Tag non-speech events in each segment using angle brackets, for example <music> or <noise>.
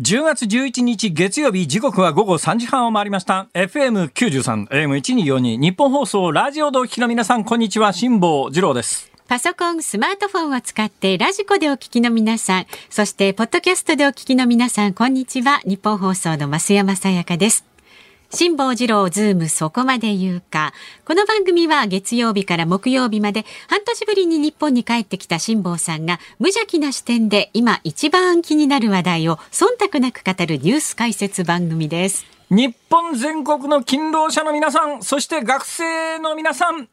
10月11日月曜日時刻は午後3時半を回りました FM93 AM1242 ニッポン放送ラジオでお聞きの皆さんこんにちは辛坊治郎ですパソコン、スマートフォンを使ってラジコでお聞きの皆さん、そしてポッドキャストでお聞きの皆さん、こんにちは。ニッポン放送の増山さやかです。辛坊治郎ズームそこまで言うか。この番組は月曜日から木曜日まで半年ぶりに日本に帰ってきた辛坊さんが無邪気な視点で今一番気になる話題を忖度なく語るニュース解説番組です。日本全国の勤労者の皆さん、そして学生の皆さん、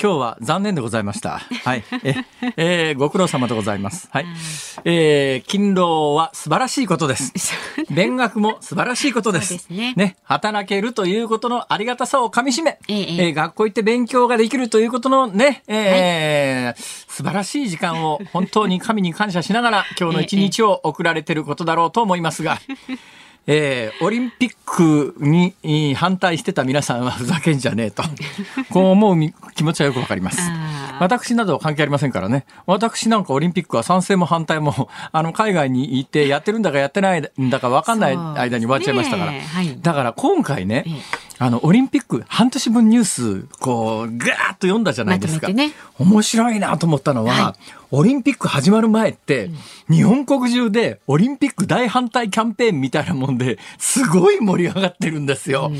今日は残念でございました。はい。え、えー、ご苦労様でございます。はい。えー、勤労は素晴らしいことです。勉学も素晴らしいことです。ですね。ね。働けるということのありがたさをかみしめ、えええー、学校行って勉強ができるということのね、えー、はい、素晴らしい時間を本当に神に感謝しながら今日の一日を送られていることだろうと思いますが、えー、オリンピックに反対してた皆さんはふざけんじゃねえと、こう思う気持ちはよくわかります。私などは関係ありませんからね。私なんかオリンピックは賛成も反対も、あの、海外に行ってやってるんだかやってないんだかわかんない間に終わっちゃいましたから。はい、だから今回ね、あの、オリンピック半年分ニュース、こう、ガーッと読んだじゃないですか。ね、面白いなと思ったのは、はいオリンピック始まる前って、日本国中でオリンピック大反対キャンペーンみたいなもんですごい盛り上がってるんですよ。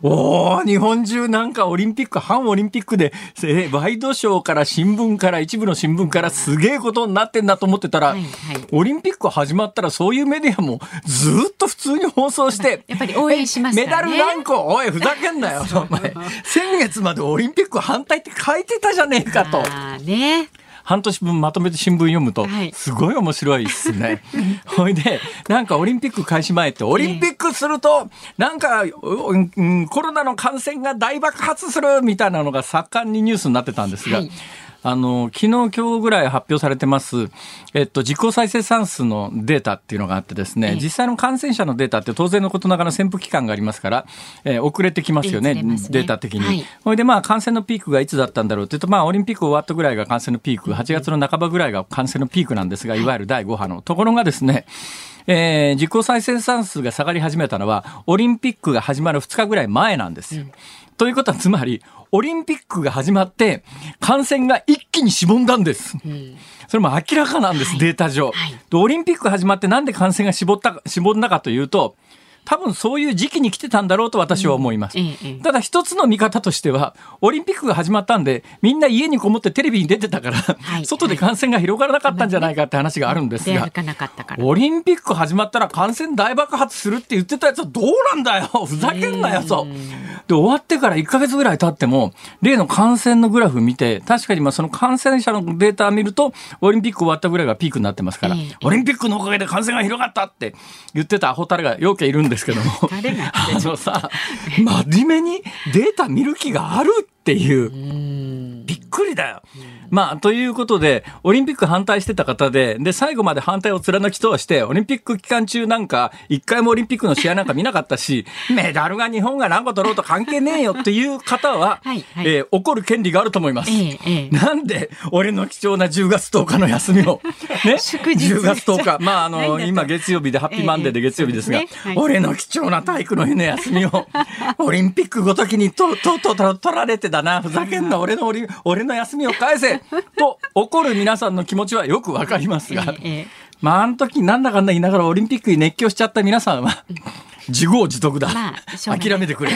おお日本中なんかオリンピック、反オリンピックで、えワイドショーから新聞から一部の新聞からすげえことになってんだと思ってたら、はいはい、オリンピック始まったらそういうメディアもずっと普通に放送して、やっぱり応援しますね。メダル何個おい、ふざけんなよ、お前。先月までオリンピック反対って書いてたじゃねえかと。ね。半年分まとめて新聞読むと、すごい面白いっすね。<laughs> ほいで、なんかオリンピック開始前って、オリンピックすると、なんか、うん、コロナの感染が大爆発するみたいなのが盛んにニュースになってたんですが、はいあの、昨日、今日ぐらい発表されてます、えっと、実効再生産数のデータっていうのがあってですね、実際の感染者のデータって当然のことながら潜伏期間がありますから、えー、遅れてきますよね、ねデータ的に。はい、ほいで、まあ、感染のピークがいつだったんだろうっていうと、まあ、オリンピック終わったぐらいが感染のピーク、8月の半ばぐらいが感染のピークなんですが、いわゆる第5波の。ところがですね、えー、実効再生産数が下がり始めたのは、オリンピックが始まる2日ぐらい前なんですよ。うん、ということは、つまり、オリンピックが始まって、感染が一気にしぼんだんです。うん。それも明らかなんです、はい、データ上、はい、オリンピック始まってなんで感染が絞った、絞んだかというと、多分そういう時期に来てたんだろうと私は思います。うんただ一つの見方としては、オリンピックが始まったんで、みんな家にこもってテレビに出てたから、はい、外で感染が広がらなかったんじゃないかって話があるんですが、オリンピック始まったら感染大爆発するって言ってたやつはどうなんだよ。ふざけんなよと。で、終わってから1ヶ月ぐらい経っても、例の感染のグラフ見て、確かにまあその感染者のデータを見ると、オリンピック終わったぐらいがピークになってますから、オリンピックのおかげで感染が広がったって言ってたアホタレがよけいるんですけども、あのさ、真面目にデータ見る気があるっていう、びっくりだよ。まあ、ということで、オリンピック反対してた方で、で、最後まで反対を貫き通して、オリンピック期間中なんか、一回もオリンピックの試合なんか見なかったし、メダルが日本が何個取ろうと関係ねえよっていう方は、はいはい、えー、怒る権利があると思います。ええ、なんで、俺の貴重な10月10日の休みを、<laughs> ね、10月10日、まあ、あの、今月曜日でハッピーマンデーで月曜日ですが、え俺の貴重な体育の日の休みを、オリンピックごときにと、と、と、と、取られてだな、ふざけんな、俺の、俺の休みを返せと怒る皆さんの気持ちはよくわかりますが、まあ、あの時なんだかんだ言いながらオリンピックに熱狂しちゃった皆さんは、自業自得だ。まあ、諦めてくれ。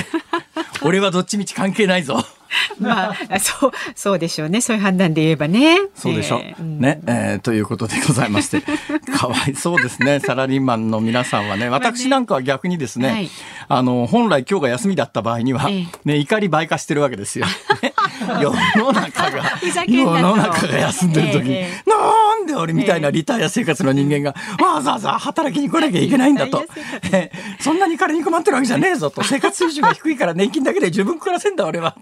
俺はどっちみち関係ないぞ。<laughs> まあ、そう、そうでしょうね。そういう判断で言えばね。そうでしょう。えー、ね、えー、ということでございまして、<laughs> かわいそうですね。サラリーマンの皆さんはね。私なんかは逆にですね、はい、あの、本来今日が休みだった場合には、えー、ね、怒り倍化してるわけですよ。<laughs> 世の中が、世の中が休んでる時に、えー、なんで俺みたいなリタイア生活の人間が、わざわざ働きに来なきゃいけないんだと。えー、そんなに金に困ってるわけじゃねえぞと。生活水準が低いから年金だけで十分暮らせんだ俺は。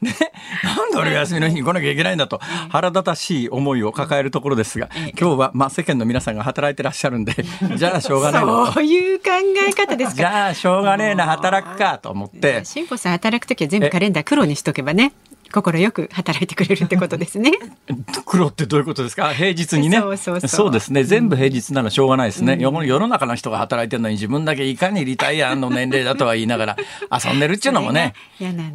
ね、なんで俺が休みの日に来なきゃいけないんだと腹立たしい思いを抱えるところですが、今日はまあ世間の皆さんが働いてらっしゃるんで、<laughs> じゃあしょうがないそういう考え方ですか。じゃあしょうがねえな働くかと思って。辛坊さん働く時は全部カレンダー黒にしとけばね。心よく働いてくれるってことですね。<laughs> 黒ってどういうことですか？平日にね。そうそうそう。ですね。全部平日ならしょうがないですね、うん、世の中の人が働いてるのに自分だけいかにリタイアの年齢だとは言いながら <laughs> 遊んでるっていうのもね。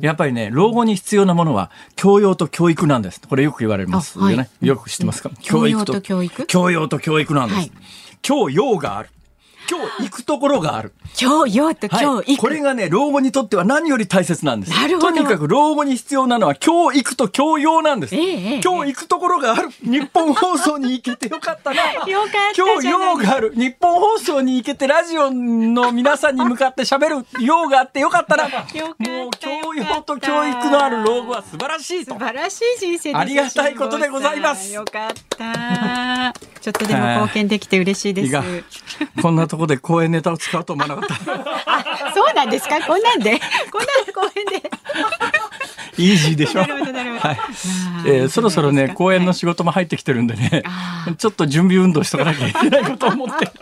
やっぱりね老後に必要なものは教養と教育なんです。これよく言われますよね、はい、よく知ってますか、教育と。教育？教養と教育なんです、はい、教養がある今日行くところがある。今日、よと今日行く、はい、これがね、老後にとっては何より大切なんです。なるほど。とにかく老後に必要なのは今日行くと今日用なんです。えー、今日行くところがある。日本放送に行けてよかったな。<laughs> よかった今日用がある。日本放送に行けてラジオの皆さんに向かって喋る用があってよかったな。もう教養と教育のある老後は素晴らしいと。素晴らしい人生ありがたいことでございます。よかった。ちょっとでも貢献できて嬉しいです。こんなところで公演ネタを使うと思わなかった。あ、そうなんですか？こんなんで、こんなん公演で。イージーでしょ。はい。えー、そろそろね、公演の仕事も入ってきてるんでね、ちょっと準備運動しとかなきゃいけないかと思って。<laughs>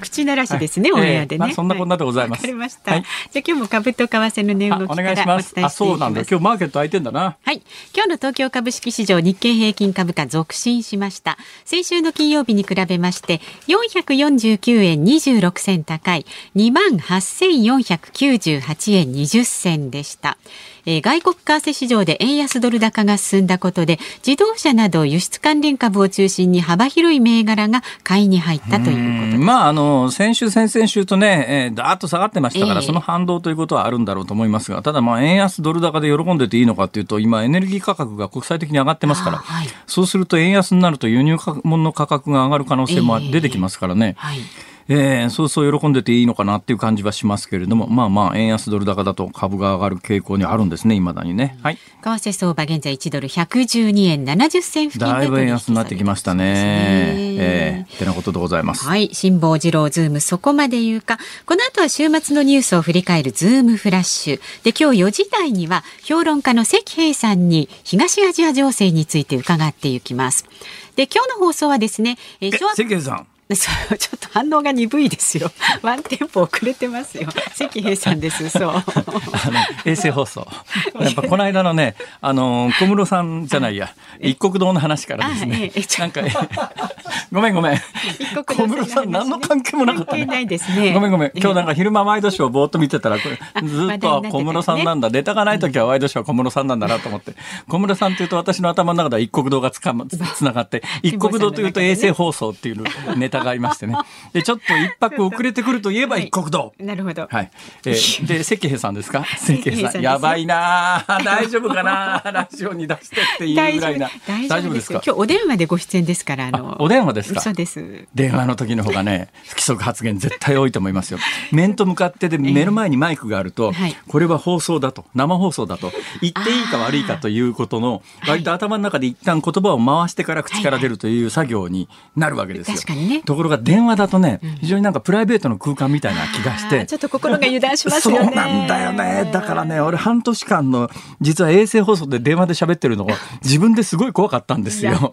口慣らしですね、オンエアでね。そんなこんなでございます。わかりました。じゃあ今日も株と為替の値動きお願いします。あ、そうなんだ。今日マーケット開いてんだな。はい。今日の東京株式市場日経平均株価続伸しました。先週の金曜日に比べまして、449円26銭高い28,498円20銭でした。えー、外国為替市場で円安ドル高が進んだことで自動車など輸出関連株を中心に幅広い銘柄が買いに入ったということ。まああの先週先々週とね、えー、だーっと下がってましたから、えー、その反動ということはあるんだろうと思いますがただまあ円安ドル高で喜んでていいのかというと今エネルギー価格が国際的に上がってますから、はい、そうすると円安になると輸入物の価格が上がる可能性も出てきますからね。えーはいえー、そうそう喜んでていいのかなっていう感じはしますけれども、まあまあ、円安ドル高だと株が上がる傾向にあるんですね、いまだにね。はい。為替相場、現在1ドル112円70銭付近だいぶ円安になってきましたね。ねえー、ってなことでございます。はい。辛坊治郎ズーム、そこまで言うか。この後は週末のニュースを振り返るズームフラッシュ。で、今日4時台には、評論家の石平さんに東アジア情勢について伺っていきます。で、今日の放送はですね、えー、関平さん。<laughs> <laughs> ちょっと反応が鈍いですよ。<laughs> ワンテンポ遅れてますよ。関平さんです。そう。あの衛星放送。やっぱこの間のね、あの小室さんじゃないや、一国堂の話からですね。なんかごめんごめん。小室さん何の関係もなかったね。ないですね。ごめんごめん。今日なんか昼間ワイドショーぼーっと見てたらこれずっと小室さんなんだ。ネタがない時はワイドショー小室さんなんだなと思って。小室さんというと私の頭の中では一国堂がつかまつながって、一国堂というと衛星放送っていうネタがありましてね。で、ちょっと一泊遅れてくるといえば一国道。なるほど。はい。えー、で、関平さんですか？<laughs> 関平さん。やばいな大丈夫かなラジオに出してっていうぐらいな。大丈夫ですか？今日お電話でご出演ですから、あの。お電話ですか？そうです。電話の時の方がね、不規則発言絶対多いと思いますよ。面と向かってで目の前にマイクがあると、これは放送だと、生放送だと、言っていいか悪いかということの、割と頭の中で一旦言葉を回してから口から出るという作業になるわけですよ。確かにね。ところが電話だとね、非常になんかプライベートの空間みたいな気がして。ちょっと心が油断しますよね。そうなんだよね。だからね、俺半年間の、実は衛星放送で電話で喋ってるのが、自分ですごい怖かったんですよ。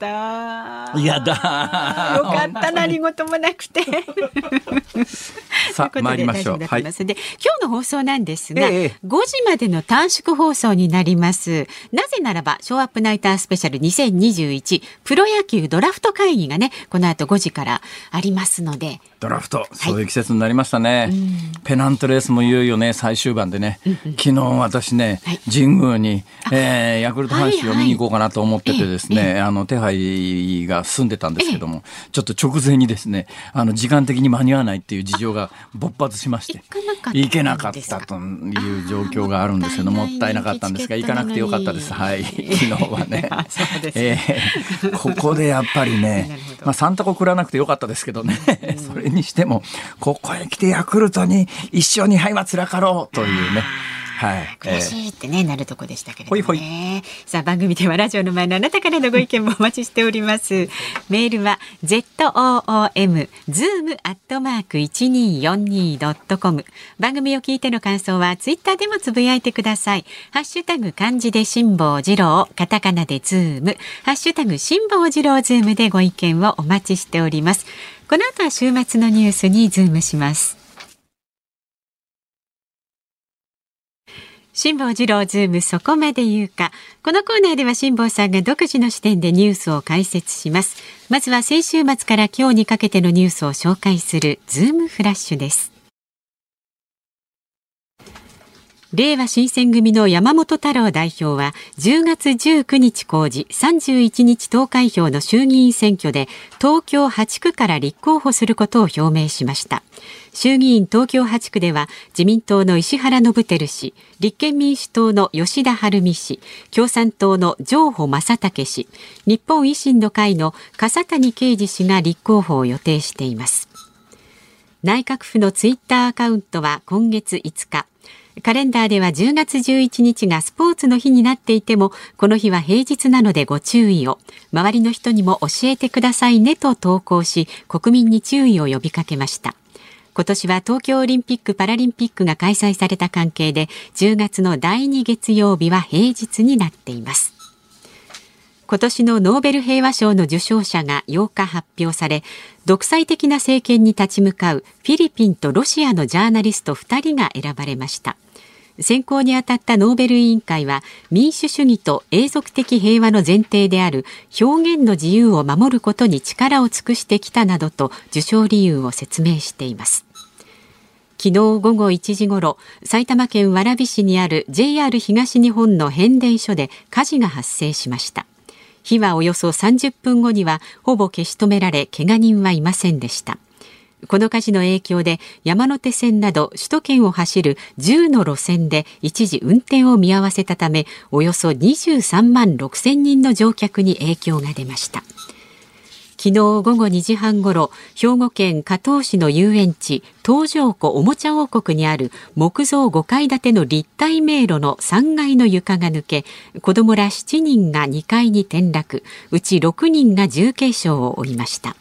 やだ。やだよかった、何事もなくて。<laughs> さあ、参りましょう。はい。で、今日の放送なんですが、ええ、5時までの短縮放送になります。なぜならば、ショーアップナイタースペシャル2021プロ野球ドラフト会議がね、この後5時からありますので、ドラフト、そういう季節になりましたね、はい、ペナントレースもいよいよね最終盤でね、昨日私ね、はい、神宮に、えー、ヤクルト阪神を見に行こうかなと思っててですね、はいはい、あの手配が進んでたんですけども、ちょっと直前にですねあの時間的に間に合わないっていう事情が勃発しまして行けなかったという状況があるんですけどもったいなかったんですが行かなくてよかったです。はい。<laughs> 昨日はね。えー、ここでやっぱりね <laughs> まあサンタコ食らなくてよかったですけどね。<laughs> それにしても、ここへ来てヤクルトに一生に敗はつらかろうというね。はい、悔しいってね、えー、なるとこでしたけれどもね。ほいほいさあ番組ではラジオの前のあなたからのご意見もお待ちしております。メールは z o o m zoom アットマーク一二四二ドットコム。番組を聞いての感想はツイッターでもつぶやいてください。ハッシュタグ漢字で辛坊治郎、カタカナでズーム、ハッシュタグ辛坊治郎ズームでご意見をお待ちしております。この後は週末のニュースにズームします。辛坊治郎ズームそこまで言うか。このコーナーでは辛坊さんが独自の視点でニュースを解説します。まずは先週末から今日にかけてのニュースを紹介するズームフラッシュです。令和新選組の山本太郎代表は10月19日公示31日投開票の衆議院選挙で東京8区から立候補することを表明しました。衆議院東京8区では自民党の石原伸晃氏立憲民主党の吉田晴美氏共産党の上保正武氏日本維新の会の笠谷圭司氏が立候補を予定しています。内閣府のツイッターアカウントは今月5日カレンダーでは10月11日がスポーツの日になっていてもこの日は平日なのでご注意を。周りの人にも教えてくださいねと投稿し国民に注意を呼びかけました。今年は東京オリンピック・パラリンピックが開催された関係で10月の第2月曜日は平日になっています。今年のノーベル平和賞の受賞者が8日発表され独裁的な政権に立ち向かうフィリピンとロシアのジャーナリスト2人が選ばれました。選考にあたったノーベル委員会は民主主義と永続的平和の前提である表現の自由を守ることに力を尽くしてきたなどと受賞理由を説明しています。昨日午後1時ごろ埼玉県蕨市にある JR 東日本の変電所で火事が発生しました。火はおよそ30分後にはほぼ消し止められけが人はいませんでした。この火事の影響で山手線など首都圏を走る10の路線で一時運転を見合わせたためおよそ23万6000人の乗客に影響が出ました。昨日午後2時半ごろ兵庫県加東市の遊園地東条湖おもちゃ王国にある木造5階建ての立体迷路の3階の床が抜け子どもら7人が2階に転落うち6人が重軽傷を負いました。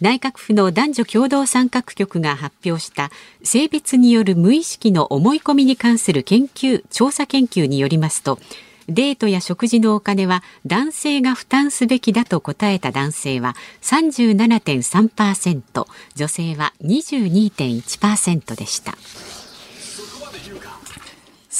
内閣府の男女共同参画局が発表した性別による無意識の思い込みに関する研究調査研究によりますとデートや食事のお金は男性が負担すべきだと答えた男性は37.3%女性は22.1%でした。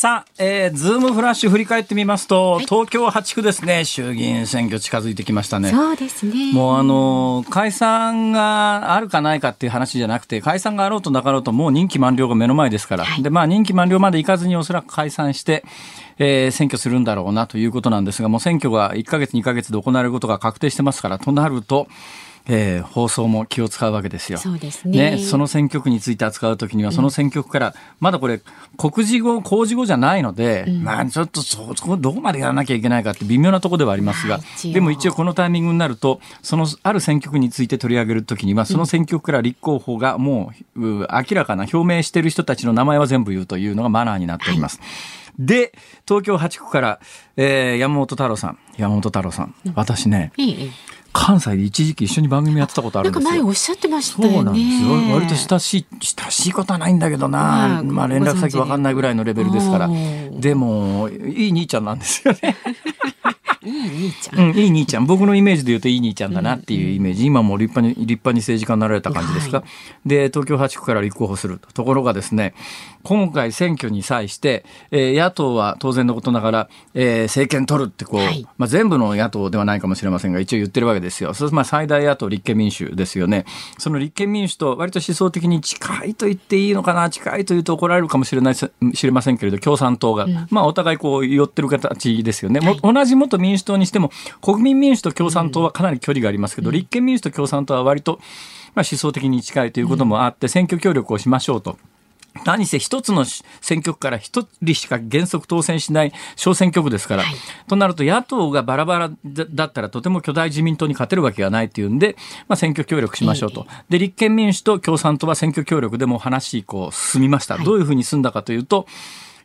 さあ、えー、ズームフラッシュ振り返ってみますと、はい、東京8区ですね、衆議院選挙近づいてきましたね。そうですね。もうあの、解散があるかないかっていう話じゃなくて、解散があろうとなかろうと、もう任期満了が目の前ですから、はい、で、まあ任期満了までいかずにおそらく解散して、えー、選挙するんだろうなということなんですが、もう選挙が1か月、2か月で行われることが確定してますから、となると、えー、放送も気を使うわけですよ。そうですね、ね、その選挙区について扱うときには、その選挙区から、まだこれ、国事語、公事語じゃないので、うん、まあ、ちょっとそ、そこ、どこまでやらなきゃいけないかって微妙なところではありますが、でも一応このタイミングになると、その、ある選挙区について取り上げるときには、その選挙区から立候補がもう、う明らかな表明している人たちの名前は全部言うというのがマナーになっております。はいで、東京8区から、えー、山本太郎さん。山本太郎さん。私ね、いい関西で一時期一緒に番組やってたことあるんですよ。なんか前おっしゃってましたよね。そうなんですよ。割と親しい、親しいことはないんだけどな。まあ連絡先わかんないぐらいのレベルですから。でも、いい兄ちゃんなんですよね。<laughs> いい兄ちゃん、うん、いい兄ちゃん。僕のイメージで言うといい兄ちゃんだなっていうイメージ、今も立派に立派に政治家になられた感じですか、はい、で東京8区から立候補すると。ころがですね今回選挙に際して、えー、野党は当然のことながら、えー、政権取るってこう、はい、まあ、全部の野党ではないかもしれませんが一応言ってるわけですよ。そうまあ最大野党立憲民主ですよね。その立憲民主と割と思想的に近いと言っていいのかな？近いというと怒られるかもしれない知れませんけれど共産党が、うん、まあお互いこう寄ってる形ですよね。はい、同じ元民主党にしても国民民主と共産党はかなり距離がありますけど、うん、立憲民主と共産党は割とまあ思想的に近いということもあって選挙協力をしましょうと。何せ一つの選挙区から一人しか原則当選しない小選挙区ですから、はい、となると野党がバラバラだったらとても巨大自民党に勝てるわけがないというんで、まあ、選挙協力しましょうと。で、立憲民主と共産党は選挙協力でも話、こう、進みました。どういうふうに進んだかというと、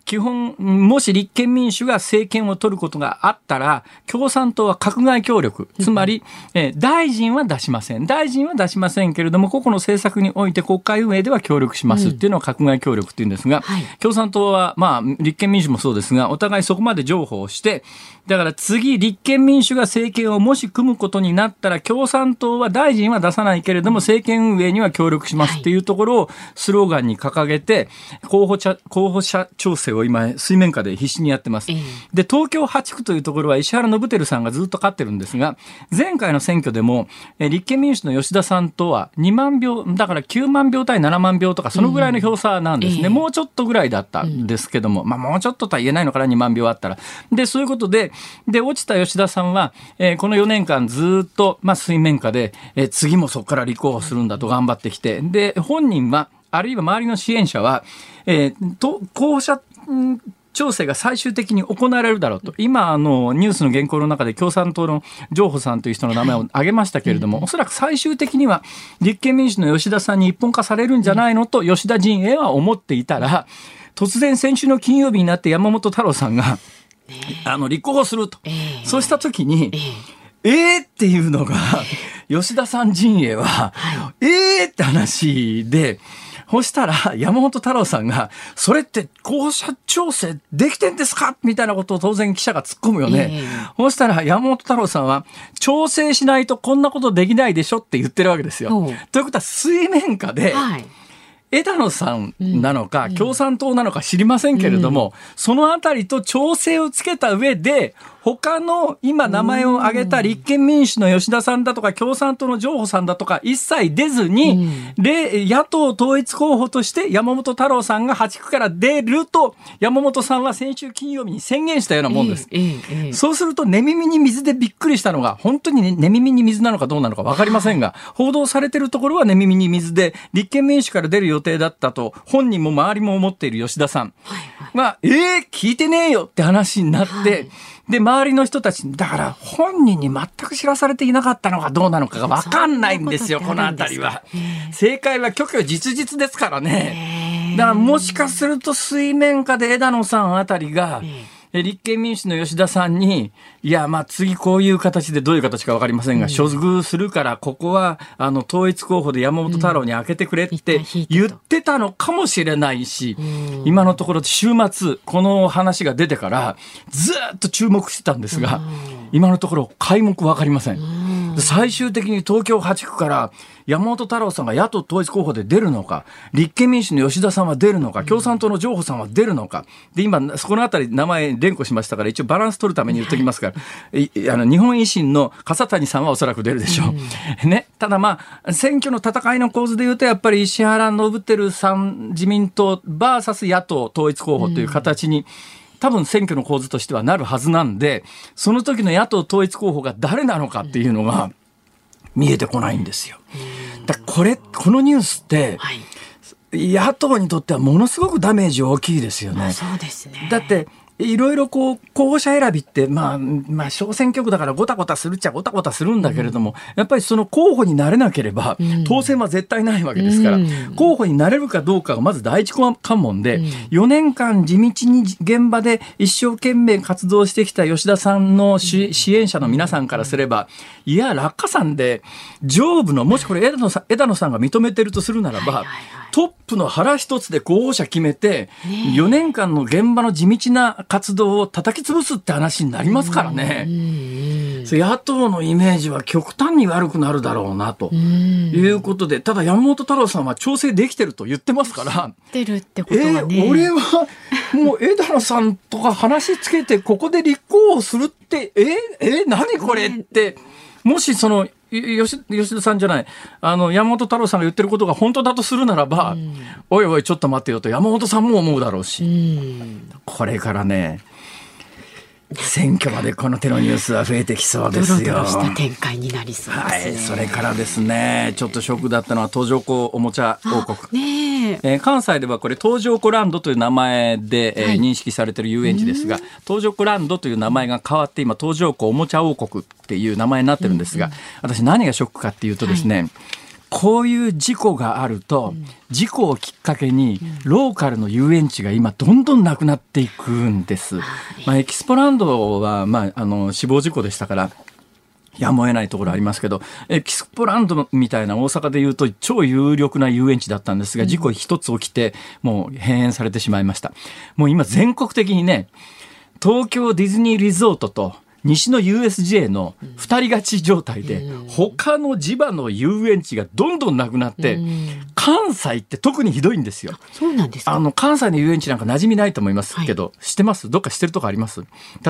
基本、もし立憲民主が政権を取ることがあったら、共産党は閣外協力、つまり、え大臣は出しません。大臣は出しませんけれども、個々の政策において国会運営では協力します。っていうのは閣外協力っていうんですが、はい、共産党は、まあ、立憲民主もそうですが、お互いそこまで譲歩をして、だから次、立憲民主が政権をもし組むことになったら、共産党は大臣は出さないけれども、政権運営には協力しますっていうところをスローガンに掲げて、候補者、候補者調整をを今水面下で必死にやってます。で東京8区というところは石原伸晃さんがずっと勝ってるんですが前回の選挙でも立憲民主の吉田さんとは2万票だから9万票対7万票とかそのぐらいの票差なんですね、もうちょっとぐらいだったんですけども、まあ、もうちょっととは言えないのかな2万票あったら。でそういうことでで落ちた吉田さんは、えー、この4年間ずっと、まあ、水面下で、えー、次もそこから立候補するんだと頑張ってきてで本人はあるいは周りの支援者は、えー、と候補者調整が最終的に行われるだろうと、今、あのニュースの原稿の中で共産党の譲歩さんという人の名前を挙げましたけれども、はい、おそらく最終的には立憲民主の吉田さんに一本化されるんじゃないのと、吉田陣営は思っていたら、突然、先週の金曜日になって山本太郎さんが、あの立候補すると、えー、そうしたときに、えー、えー、っていうのが、吉田さん陣営は、はい、えーって話で、そしたら、<laughs> 山本太郎さんが、それって候補者調整できてんですか？みたいなことを当然記者が突っ込むよね。えー、そしたら、山本太郎さんは、調整しないとこんなことできないでしょって言ってるわけですよ。ということは、水面下で、はい枝野さんなのか、共産党なのか知りませんけれども、そのあたりと調整をつけた上で、他の今名前を挙げた立憲民主の吉田さんだとか共産党の譲歩さんだとか一切出ずに、うん、野党統一候補として山本太郎さんが8区から出ると山本さんは先週金曜日に宣言したようなもんです。そうすると寝耳に水でびっくりしたのが本当に寝耳に水なのかどうなのか分かりませんが報道されてるところは寝耳に水で立憲民主から出る予定だったと本人も周りも思っている吉田さん。は、えー、聞いてねえよって話になって、はい。で、周りの人たち、だから本人に全く知らされていなかったのかどうなのかが分かんないんですよ、この辺りは。正解は虚虚実実ですからね。だからもしかすると水面下で枝野さんあたりが、立憲民主の吉田さんに、いや、まあ次こういう形でどういう形か分かりませんが、処遇するから、ここはあの統一候補で山本太郎に開けてくれって言ってたのかもしれないし、今のところ週末、この話が出てから、ずっと注目してたんですが、今のところ皆目分かりません。最終的に東京8区から山本太郎さんが野党統一候補で出るのか、立憲民主の吉田さんは出るのか、共産党の譲歩さんは出るのか、で、今、そこのあたり名前連呼しましたから、一応バランス取るために言っておきますから、あの、日本維新の笠谷さんはおそらく出るでしょう。ね。ただまあ、選挙の戦いの構図で言うと、やっぱり石原伸晃さん自民党 VS 野党統一候補という形に、多分選挙の構図としてはなるはずなんで、その時の野党統一候補が誰なのかっていうのが見えてこないんですよ。だこれ、このニュースって、野党にとってはものすごくダメージ大きいですよね。そうですね。だっていろいろこう候補者選びって、まあ、まあ小選挙区だからごたごたするっちゃごたごたするんだけれども、うん、やっぱりその候補になれなければ、当選は絶対ないわけですから、うん、候補になれるかどうかがまず第一関門で、うん、4年間地道に現場で一生懸命活動してきた吉田さんの支援者の皆さんからすれば、いや、落下さんで上部の、もしこれ枝野さん枝野さんが認めてるとするならば、トップの腹一つで候補者決めて、4年間の現場の地道な活動を叩き潰すって話になりますからね。野党のイメージは極端に悪くなるだろうなということで、ただ山本太郎さんは調整できてると言ってますから。てるってことはね。え俺はもう枝野さんとか話つけてここで立候補するって、ええ何これって。もしその吉吉田さんじゃない。あの山本太郎さんが言ってることが本当だとするならば、うん、おいおいちょっと待ってよと山本さんも思うだろうし、うん、これからね選挙までこの手のニュースは増えてきそうですよ。した展開になりそう、ね、はい、それからですね、ちょっとショックだったのは東条湖おもちゃ王国。ねえー、関西ではこれ東条湖ランドという名前で、えー、認識されている遊園地ですが、東条湖ランドという名前が変わって今東条湖おもちゃ王国っていう名前になってるんですが、うんうん、私何がショックかっていうとですね。はいこういう事故があると、事故をきっかけに、ローカルの遊園地が今、どんどんなくなっていくんです。まあ、エキスポランドは、まあ、あの、死亡事故でしたから、やむを得ないところありますけど、エキスポランドみたいな大阪でいうと超有力な遊園地だったんですが、事故一つ起きて、もう閉園されてしまいました。もう今全国的にね、東京ディズニーリゾートと西の USJ の2人勝ち状態で、他の地場の遊園地がどんどんなくなって、関西って特にひどいんですよ。そうなんですあの、関西の遊園地なんか馴染みないと思います。けど、はい、知ってます？どっか知ってるとこあります？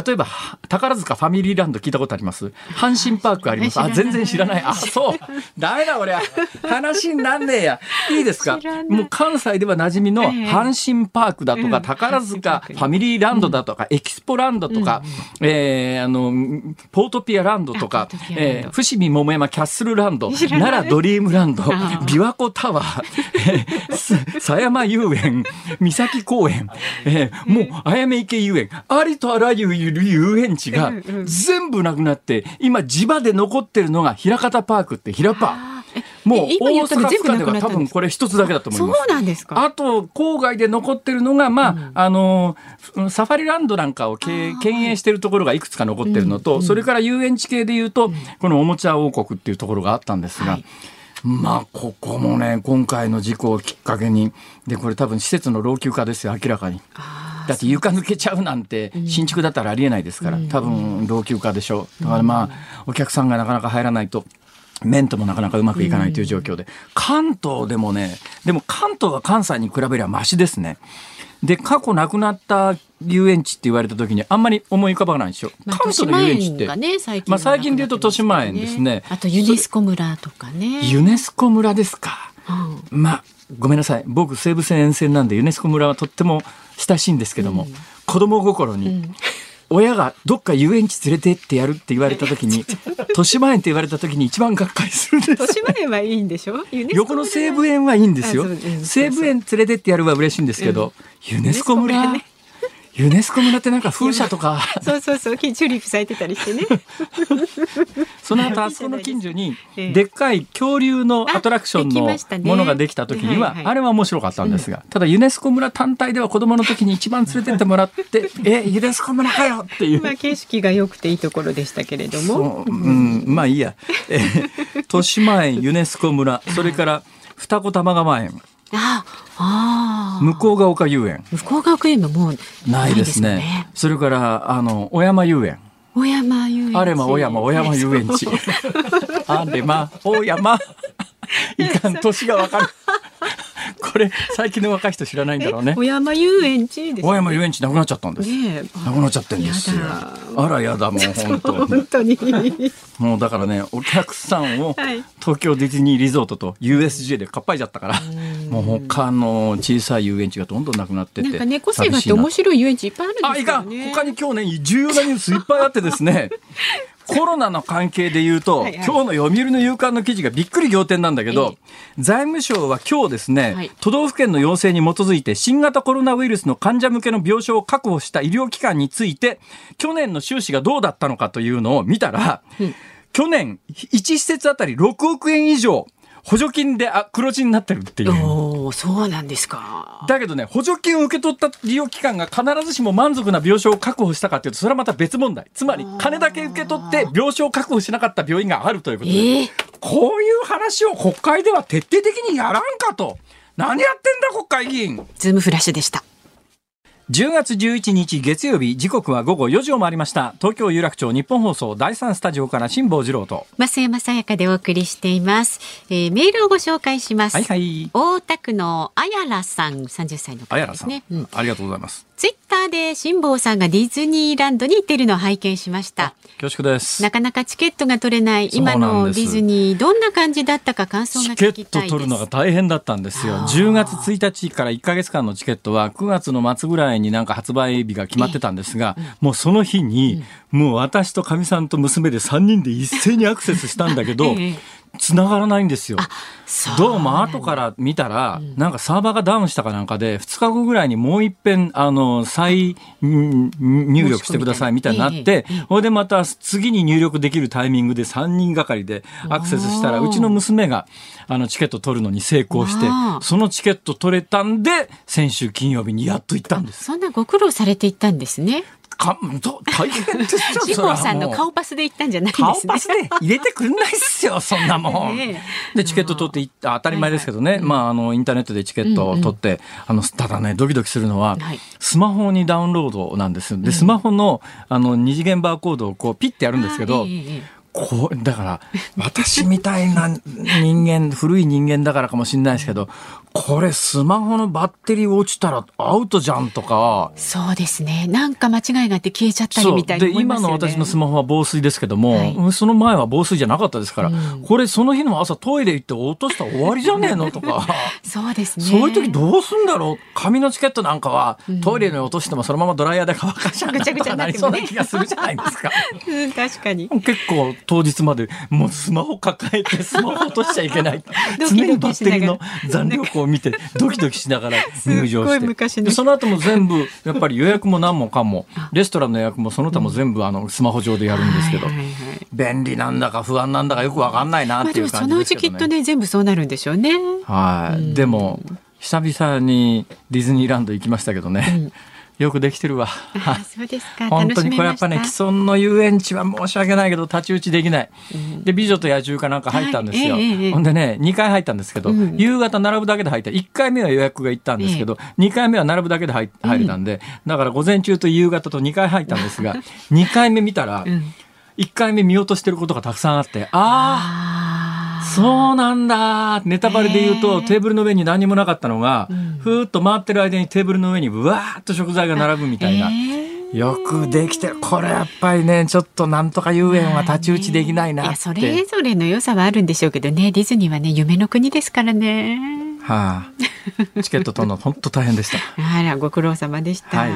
例えば、宝塚ファミリーランド聞いたことあります？阪神パークあります？あ、全然知らない。あ、そう。ダメだ、俺。話になんねえや。いいですか？もう関西では馴染みの阪神パークだとか、宝塚ファミリーランドだとか、エキスポランドとか、えー、あの、ポートピアランドとか、えー、伏見桃山キャッスルランド、奈良ドリームランド、琵琶湖タワー、狭山遊園、三崎公園、えー、もう、あやめ池遊園、ありとあらゆる遊園地が全部なくなって、今地場で残ってるのが平方パークって平パー。もう大阪府下では多分これ一つだけだと思います。そうなんですか？あと郊外で残ってるのがまあ、うん、あのサファリランドなんかを経営しているところがいくつか残ってるのと、それから遊園地系でいうと、このおもちゃ王国っていうところがあったんですが。はいまあ、ここもね、今回の事故をきっかけに、で、これ多分施設の老朽化ですよ、明らかに。だって床抜けちゃうなんて、新築だったらありえないですから、多分老朽化でしょう。だからまあ、お客さんがなかなか入らないと。メントもなかなかうまくいかないという状況で、関東でもね、でも関東は関西に比べればマシですね。で過去なくなった遊園地って言われた時にあんまり思い浮かばないんですよ。まあ、関東の遊園地って、ね、最近まあ最近で言うと豊島園ですね。あとユネスコ村とかね。ユネスコ村ですか。うん、まあごめんなさい僕西武線沿線なんでユネスコ村はとっても親しいんですけども、うん、子供心に、うん親がどっか遊園地連れてってやるって言われた時に豊島園って言われた時に一番がっかりするんです。豊島園はいいんでしょ？横の西武園はいいんですよ。西武園連れてってやるは嬉しいんですけど、うん、ユネスコ村、ね、ユネスコ村ってなんか風車とか。<laughs> そうそうそうチューリップ咲いてたりしてね。<laughs> その後あそこの近所にでっかい恐竜のアトラクションのものができた時にはあれは面白かったんですがただユネスコ村単体では子供の時に一番連れてってもらって <laughs> えユネスコ村かよっていう、まあ、景色が良くていいところでしたけれども。う、ん、まあいいや、え豊島園ユネスコ村それから二子玉川園ああ向こうが丘遊園。向こうが丘遊園もうないですね、ね、それからあの小山遊園。小山遊園地。あれま小山小山遊園地。<laughs> あれま <laughs> 小山。いかん年がわかる <laughs> これ最近の若い人知らないんだろうね。小山遊園地小山遊園地なくなっちゃったんです。ね、なくなっちゃってんですよ。あらやだもう <laughs> 本当本当に。もうだからねお客さんを <laughs> 東京ディズニーリゾートと USJ でかっぱいちゃったから、もう他の小さい遊園地がどんどんなくなってて。なんかね個性があって面白い遊園地いっぱいあるんですよね。あいかん他に今日ね重要なニュースいっぱいあってですね。コロナの関係で言うと、はいはい、今日の読売の夕刊の記事がびっくり仰天なんだけど、えー、財務省は今日ですね、はい、都道府県の要請に基づいて新型コロナウイルスの患者向けの病床を確保した医療機関について、去年の収支がどうだったのかというのを見たら、うん、去年1施設あたり6億円以上補助金であ黒字になってるっていう。おそうなんですか。だけどね、補助金を受け取った利用機関が必ずしも満足な病床を確保したかというと、それはまた別問題。つまり、金だけ受け取って病床を確保しなかった病院があるということで、えー、こういう話を国会では徹底的にやらんかと。何やってんだ国会議員。ズームフラッシュでした。10月11日月曜日時刻は午後4時を回りました。東京有楽町日本放送第三スタジオから辛坊治郎と。増山さやかでお送りしています、えー、メールをご紹介します。はいはい。大田区のあやらさん30歳の方ですね、うん、ありがとうございますツイッターで辛坊さんがディズニーランドに行ってるのを拝見しました。恐縮です。なかなかチケットが取れない今のディズニーどんな感じだったか感想がチケット取るのが大変だったんですよ。10月1日から1か月間のチケットは9月の末ぐらいになんか発売日が決まってたんですが、もうその日に、もう私とかみさんと娘で3人で一斉にアクセスしたんだけど、<laughs> 繋がらないんですよ。どうも後から見たら、なんかサーバーがダウンしたかなんかで、2日後ぐらいにもう一遍、あの、再入力してくださいみたいになって、ほいでまた次に入力できるタイミングで3人がかりでアクセスしたら、うちの娘が、あの、チケット取るのに成功して、そのチケット取れたんで、先週金曜日にやっと行ったんです。そんなご苦労されていったんですね。か大変ですよ。志保さんの顔パスで行ったんじゃないですね。顔パスで入れてくんないっすよ、<laughs> そんなもん。で、チケット取って行った、当たり前ですけどね。はいはい、まあ、あの、インターネットでチケットを取って、うんうん、あの、ただね、ドキドキするのは、はい、スマホにダウンロードなんです。で、スマホの、あの、二次元バーコードをこう、ピッてやるんですけど、こだから私みたいな人間古い人間だからかもしれないですけどこれスマホのバッテリー落ちたらアウトじゃんとか。そうですね。なんか間違いがあって消えちゃったりみたいな、ね、で今の私のスマホは防水ですけども、はい、その前は防水じゃなかったですから、うん、これその日の朝トイレ行って落としたら終わりじゃねえのとか。<laughs> そうですね。そういう時どうすんだろう？紙のチケットなんかは、うん、トイレに落としてもそのままドライヤーで乾かしちゃうとかなりそうな気がするじゃないですか。<laughs> うん、確かに。結構当日までもうスマホ抱えてスマホ落としちゃいけない。常にバッテリーの残量を見てドキドキしながら <laughs> 入場して。その後も全部やっぱり予約も何もかも <laughs> レストランの予約もその他も全部あのスマホ上でやるんですけど、便利なんだか不安なんだかよくわかんないなっていう感じですけど、ね、そのうちきっとね全部そうなるんでしょうね。はい、でも久々にディズニーランド行きましたけどね、うんよくできてるわ。そうですか。本当にこれやっぱね既存の遊園地は申し訳ないけど太刀打ちできない。うん、で美女と野獣かなんか入ったんですよ。はいえー、ほんでね2回入ったんですけど、うん、夕方並ぶだけで入った。1回目は予約が行ったんですけど、えー、2回目は並ぶだけで入入れたんで、だから午前中と夕方と2回入ったんですが2回目見たら、1回目見落としてることがたくさんあってああそうなんだネタバレで言うと、テーブルの上に何もなかったのが、うん、ふーっと回ってる間にテーブルの上にわーっと食材が並ぶみたいな。よくできてる。これやっぱりね、ちょっとなんとか遊園は太刀打ちできないなって。それぞれの良さはあるんでしょうけどね、ディズニーはね、夢の国ですからね。はあ、チケット取るの本当大変でした。あらご苦労様でした。はい、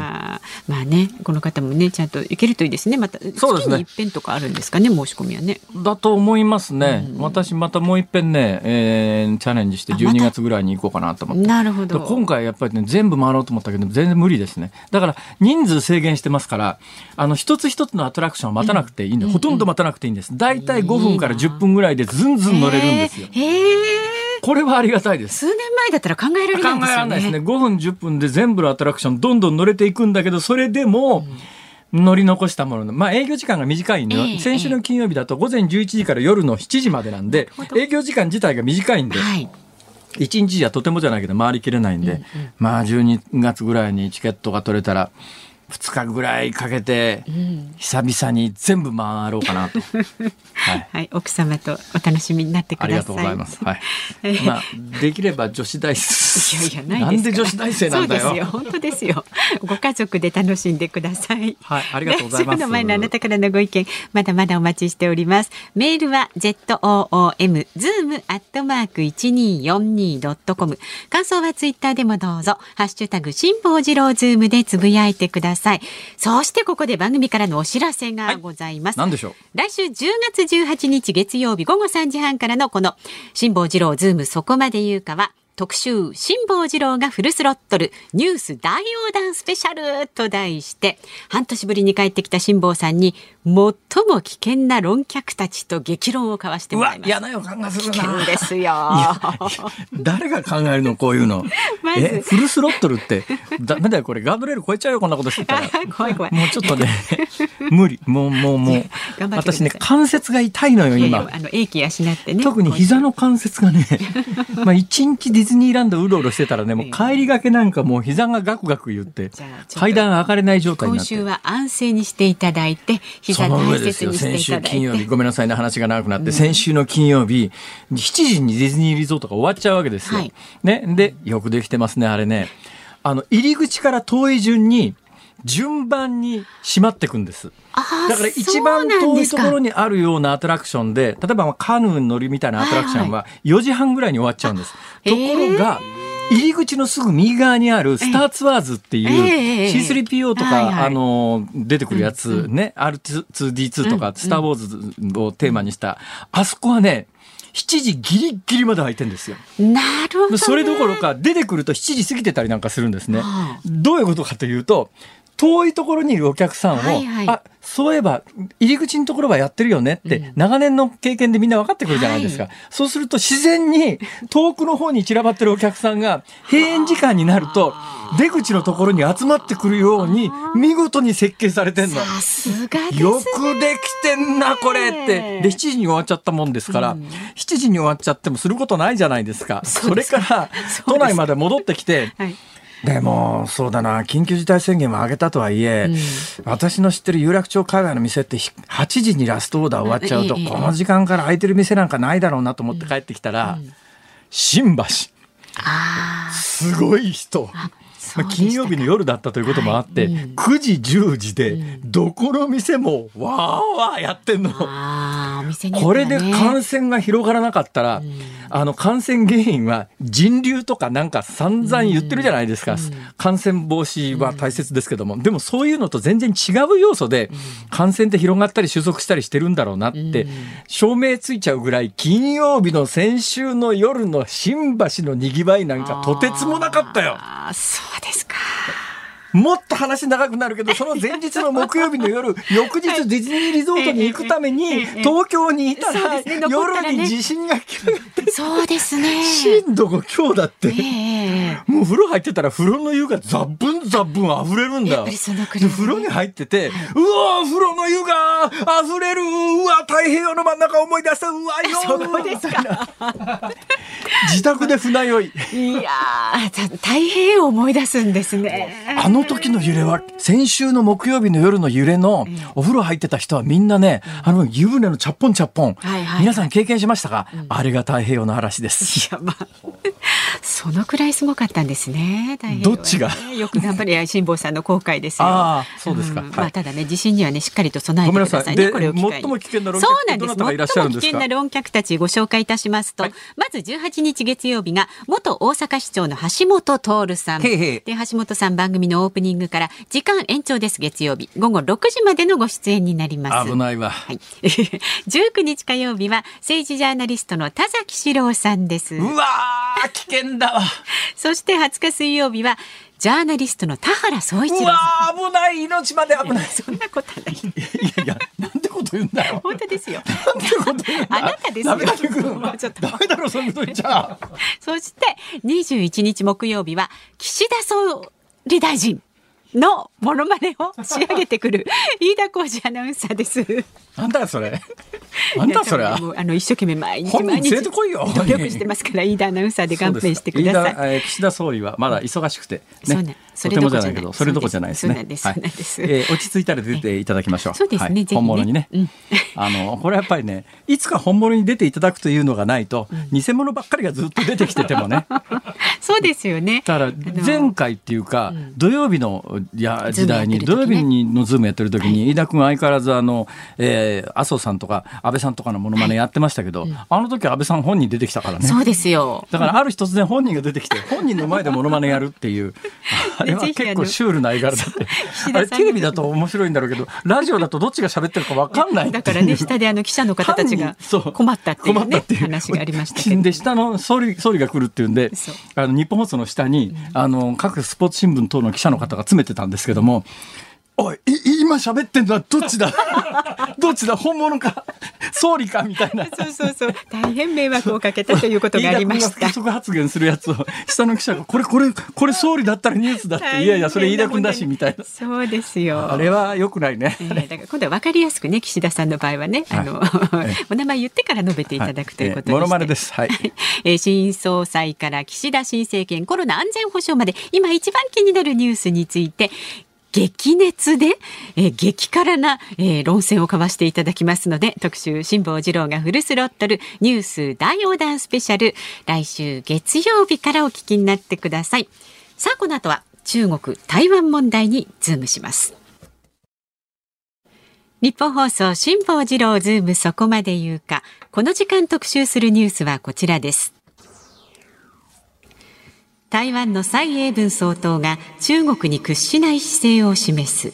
まあねこの方もねちゃんと行けるといいですね。またそうですね。一遍とかあるんですかね申し込みはね。だと思いますね。うん、私またもう一遍ね、えー、チャレンジして12月ぐらいに行こうかなと思って。なるほど。今回やっぱりね全部回ろうと思ったけど全然無理ですね。だから人数制限してますからあの一つ一つのアトラクションを待たなくていいんで、うん、ほとんど待たなくていいんです。だいたい5分から10分ぐらいでずんずん乗れるんですよ。へえ。これはありがたいです。数年前だったら考えられないですよね。考えられないですね。5分10分で全部のアトラクションどんどん乗れていくんだけど、それでも、乗り残したものの、まあ営業時間が短いんで、えー、先週の金曜日だと午前11時から夜の7時までなんで、営業時間自体が短いんで、はい、1日じゃとてもじゃないけど回りきれないんで、うんうん、まあ12月ぐらいにチケットが取れたら、2日ぐらいかけて、久々に全部回ろうかなと、<laughs> はい、はい、奥様とお楽しみになってください。ありがとうございます、はい。まあ、できれば女子大生。いやいやなんで女子大生なんだよ。そうですよ。本当ですよ。ご家族で楽しんでください。はいありがとうございます。の前のあなたからのご意見まだまだお待ちしております。メールは zoom zoom アットマーク一二四二ドットコム。感想はツイッターでもどうぞ。ハッシュタグ辛坊治郎ズームでつぶやいてくださいさい。そしてここで番組からのお知らせがございます、はい、でしょう？来週10月18日月曜日午後3時半からのこの辛坊治郎ズームそこまで言うかは特集辛坊治郎がフルスロットルニュース大横断スペシャルと題して半年ぶりに帰ってきた辛坊さんに最も危険な論客たちと激論を交わしてもらいます。嫌な予感がするな。ですよ。誰が考えるのこういうの。<laughs> まえフルスロットルってダメだよこれガードレール超えちゃうよこんなことしてたら。<laughs> 怖い怖い。もうちょっとね <laughs> 無理もうもうもう私ね関節が痛いのよ今。いやいやあの英気養ってね。特に膝の関節がねまあ一日ディズニーランドうろうろしてたらね、もう帰りがけなんかもう膝がガクガク言って、階段上がれない状態になって。今週は安静にしていただいて、膝大切にしていただいて。先週金曜日、ごめんなさいね、話が長くなって、うん、先週の金曜日、7時にディズニーリゾートが終わっちゃうわけですよ。はい、ね。で、よくできてますね、あれね。あの、入り口から遠い順に、順番に閉まっていくんです。だから一番遠いところにあるようなアトラクションで、例えばカヌーに乗りみたいなアトラクションは4時半ぐらいに終わっちゃうんです。ところが、入り口のすぐ右側にあるスターツアーズっていう C3PO とか、あの出てくるやつね、R2D2 とかスター・ウォーズをテーマにした、あそこはね、7時ギリギリまで開いてんですよ。なるほど、それどころか出てくると7時過ぎてたりなんかするんですね。どういうことかというと遠いところにいるお客さんを、はいはい、あそういえば入り口のところはやってるよねって、うん、長年の経験でみんな分かってくるじゃないですか、はい、そうすると自然に遠くの方に散らばってるお客さんが閉園時間になると出口のところに集まってくるように見事に設計されてんの。さすが、ね、よくできてんなこれって。で7時に終わっちゃったもんですから、うん、7時に終わっちゃってもすることないじゃないですか。それから <laughs> 都内まで戻ってきて、はいでもそうだな。緊急事態宣言も上げたとはいえ、うん、私の知ってる有楽町界隈の店って8時にラストオーダー終わっちゃうと、この時間から空いてる店なんかないだろうなと思って帰ってきたら、新橋。すごい人。まあ、金曜日の夜だったということもあって、はい。うん、9時10時でどこの店もわーわーやってんの。これで感染が広がらなかったら、うん、あの感染原因は人流とかなんか散々言ってるじゃないですか、うん、感染防止は大切ですけども、でもそういうのと全然違う要素で感染って広がったり収束したりしてるんだろうなって証明ついちゃうぐらい金曜日の先週の夜の新橋のにぎわいなんかとてつもなかったよ。そう。もっと話長くなるけど、その前日の木曜日の夜、<laughs> 翌日ディズニーリゾートに行くために、東京にいたら、夜に地震が来る。そうですね。震度5強だって。もう風呂入ってたら風呂の湯がザッブンザッブン溢れるんだ。風呂に入ってて、うわ風呂の湯が溢れるうわ太平洋の真ん中思い出したうわ夜そうですか。自宅で船酔い。いや <laughs> 太平洋思い出すんですね。あのの時の揺れは先週の木曜日の夜の揺れのお風呂入ってた人はみんなね、あの湯船のチャッポンチャッポン、皆さん経験しましたか、あれが太平洋の嵐です。いやまあ <laughs> そのくらいすごかったんですね。どっちが？よく頑張りや辛坊さんの後悔ですよ。ああそうですか。まあただね地震にはねしっかりと備えてくださいね。これを最も危険な論客そうなんです。最も危険な論客たちご紹介いたしますと、まず18日月曜日が元大阪市長の橋本徹さん。で橋本さん番組のオープニングから時間延長です月曜日午後6時までのご出演になります危ないわ、はい、<laughs> 19日火曜日は政治ジャーナリストの田崎史郎さんですうわ危険だわそして20日水曜日はジャーナリストの田原総一郎さん。危ない命まで危ない。<laughs> そんなことない。いやいや、なんてこと言うんだよ。本当ですよ。あなたですよ。もうちょっと。ダメだろそんなこと言っちゃ。そして21日木曜日は岸田総理大臣。のモノマネを仕上げてくる飯田浩二アナウンサーです。なんだそれ。なんだそれ。あの一生懸命毎日毎日努力してますから飯田アナウンサーで勘弁してください。岸田総理はまだ忙しくて、ね、それどころじゃないけど、それどころじゃないですね。はい、えー、落ち着いたら出ていただきましょう。そうですね。本物にね。あのこれやっぱりね、いつか本物に出ていただくというのがないと、偽物ばっかりがずっと出てきててもね。<laughs> そうですよね。だから前回っていうか、土曜日のや時代に、土曜日にのズームやってる時に、飯田君相変わらずあの、えー、麻生さんとか安倍さんとかのものまねやってましたけど、あの時安倍さん本人出てきたからね。そうですよ。だからある日突然本人が出てきて、本人の前でものまねやるっていう。あ <laughs> れは結構シュールな絵柄だって。<laughs> あれテレビだと面白いんだろうけど、ラジオだとどっちが喋ってるかわかんないだからね、下であの記者の方たちが困ったっていう、ね,、話がありましたけど。で、下の総理、総理が来るっていうんで、あの日本放送の下に、あの、各スポーツ新聞等の記者の方が詰めてたんですけども、おい、今喋ってんのはどっちだ？<laughs> どっちだ？本物か？総理か？みたいな。そうそうそう。大変迷惑をかけたということがありました。<laughs> 不足発言するやつを、下の記者が、これ、これ、これ総理だったらニュースだって、いやいや、それ飯田君だし、みたいな。そうですよ。あれは良くないね。えー、だから今度は分かりやすくね、岸田さんの場合はね、あの、はい、<laughs> お名前言ってから述べていただくということで、はい、えー、モノマネです。はい。えー、新総裁から岸田新政権、コロナ安全保障まで、今一番気になるニュースについて、激熱で、えー、激辛な、えー、論戦を交わしていただきますので特集辛坊治郎がフルスロットルニュース大横断スペシャル来週月曜日からお聞きになってください。さあこの後は中国台湾問題にズームします。ニッポン放送辛坊治郎ズームそこまで言うか。この時間特集するニュースはこちらです。台湾の蔡英文総統が中国に屈しない姿勢を示す。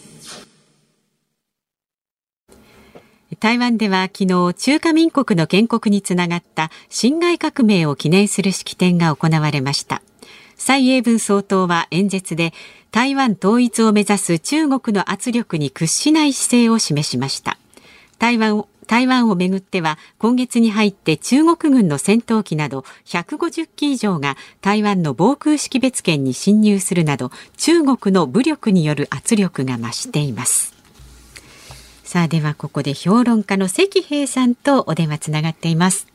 台湾では昨日中華民国の建国につながった辛亥革命を記念する式典が行われました。蔡英文総統は演説で台湾統一を目指す中国の圧力に屈しない姿勢を示しました。台湾台湾をめぐっては今月に入って中国軍の戦闘機など150機以上が台湾の防空識別圏に侵入するなど中国の武力による圧力が増していますさあではここで評論家の関平さんとお電話つながっています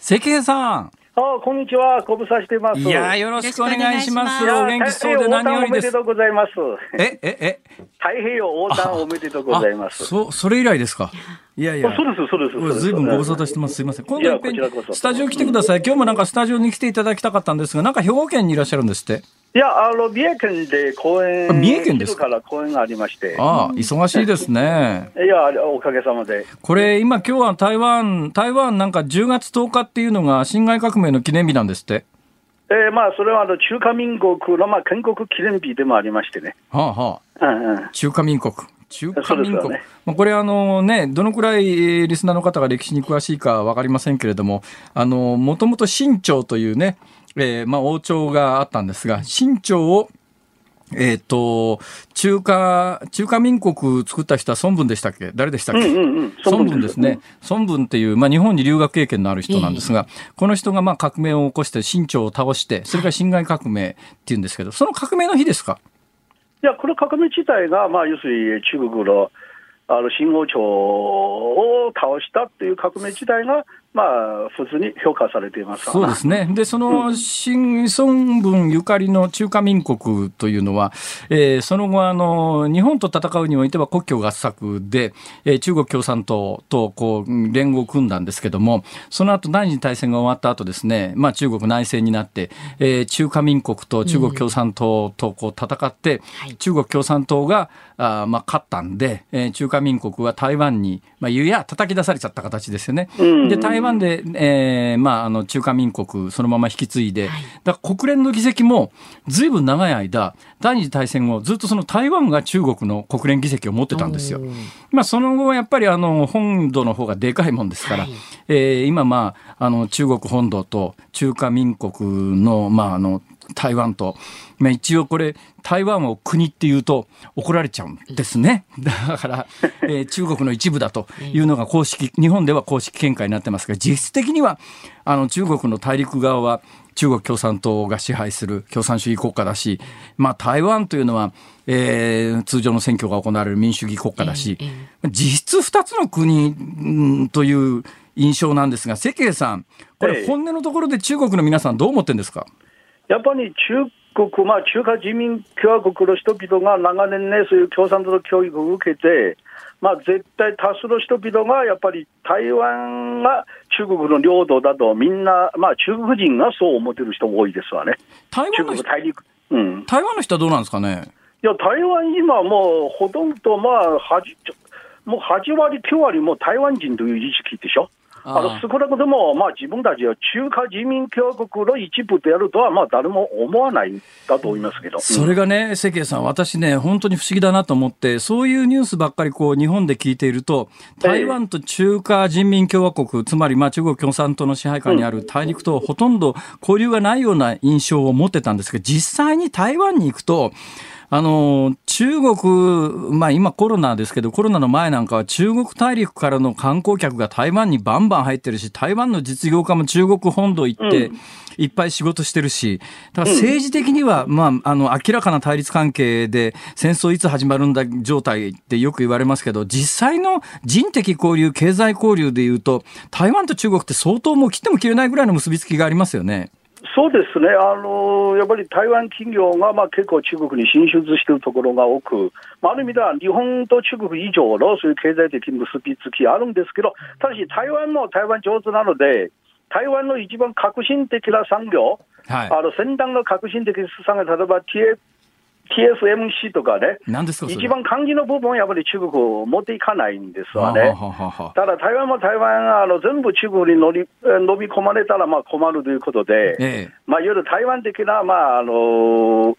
関平さんあこんにちは。ご無沙汰してます。いやよろしくお願いします。お元気そうで何よりです。おめでとうございます。え、え、え。太平洋横断おめでとうございます。そ、それ以来ですか。いやいや。そうです、そうです。ずいぶんご無沙汰してます。すみません。今度いっぺんスタジオ来てください。今日もなんかスタジオに来ていただきたかったんですが、なんか兵庫県にいらっしゃるんですって。いや、あの、三重県で公演、三重県ですか？ら公演がありまして。ああ、忙しいですね。いや、おかげさまで。これ、今、今日は台湾、台湾なんか10月10日っていうのが辛亥革命の記念日なんですって。えー、まあ、それはあの中華民国の、まあ、建国記念日でもありましてね。はあはあ。うんうん、中華民国。中華民国。ね、まあ、これあのね、どのくらいリスナーの方が歴史に詳しいかわかりませんけれども、あの、もともと清朝というね、えー、まあ、王朝があったんですが、清朝をえっ、ー、と、中華、中華民国作った人は孫文でしたっけ？誰でしたっけ、孫文ですね。孫文っていう、まあ日本に留学経験のある人なんですが、この人がまあ革命を起こして清朝を倒して、それから辛亥革命っていうんですけど、その革命の日ですか？いや、この革命自体が、まあ要するに中国のあの新王朝を倒したっていう革命自体が、まあ、普通に評価されていますそうですね。で、その、新孫文ゆかりの中華民国というのは、えー、その後、あの、日本と戦うにおいては国境合作で、えー、中国共産党と、こう、連合を組んだんですけども、その後、第二次大戦が終わった後ですね、まあ、中国内戦になって、えー、中華民国と中国共産党と、こう、戦って、うん、中国共産党が、あまあ、勝ったんで、えー、中華民国は台湾に、まあ、湯や叩き出されちゃった形ですよね。で、台湾で、えー、まあ、あの、中華民国、そのまま引き継いで、はい、だ国連の議席も、ずいぶん長い間、第二次大戦後、ずっとその台湾が中国の国連議席を持ってたんですよ。まあ、その後はやっぱり、あの、本土の方がでかいもんですから、はい、えー、今、まあ、あの、中国本土と中華民国の、まあ、あの、台湾と、まあ、一応これ、台湾を国っていうと怒られちゃうんですね。<laughs> だから、えー、中国の一部だというのが公式、日本では公式見解になってますが、実質的には、あの、中国の大陸側は、中国共産党が支配する共産主義国家だし、まあ、台湾というのは、えー、通常の選挙が行われる民主主義国家だし、実質2つの国、うん、という印象なんですが、世慶さん、これ、本音のところで中国の皆さん、どう思ってるんですか、やっぱり中国、まあ、中華人民共和国の人々が長年ね、そういう共産党の教育を受けて、まあ、絶対多数の人々がやっぱり台湾が中国の領土だと、みんな、まあ、中国人がそう思ってる人も多いですわね。台湾の人大陸、うん、台湾の人はどうなんですかね？いや、台湾、今もうほとんど、まあ、もう8割、9割も台湾人という意識でしょ？あの少なくとも、まあ、自分たちは中華人民共和国の一部であるとは、まあ、誰も思わないんだと思いますけど、それがね、関谷さん、私ね、本当に不思議だなと思って、そういうニュースばっかりこう日本で聞いていると、台湾と中華人民共和国、つまりまあ中国共産党の支配下にある大陸とほとんど交流がないような印象を持ってたんですが、実際に台湾に行くと、あの、中国、まあ今コロナですけど、コロナの前なんかは中国大陸からの観光客が台湾にバンバン入ってるし、台湾の実業家も中国本土行って、いっぱい仕事してるし、だから政治的には、まあ、あの、明らかな対立関係で、戦争いつ始まるんだ状態ってよく言われますけど、実際の人的交流、経済交流でいうと、台湾と中国って相当もう切っても切れないぐらいの結びつきがありますよね。そうですね、あのやっぱり台湾企業がまあ結構中国に進出しているところが多く、まあ、ある意味では日本と中国以上のそういう経済的結びつきあるんですけど、ただし台湾も台湾上手なので、台湾の一番革新的な産業、はい、あの先端の革新的な産業、例えば TSMC とかね、一番肝心の部分はやっぱり中国を持っていかないんですわね。ただ台湾も台湾あの全部中国に乗り <laughs> 飲み込まれたらまあ困るということで、ええ、まあ、いわゆる台湾的な、まああのー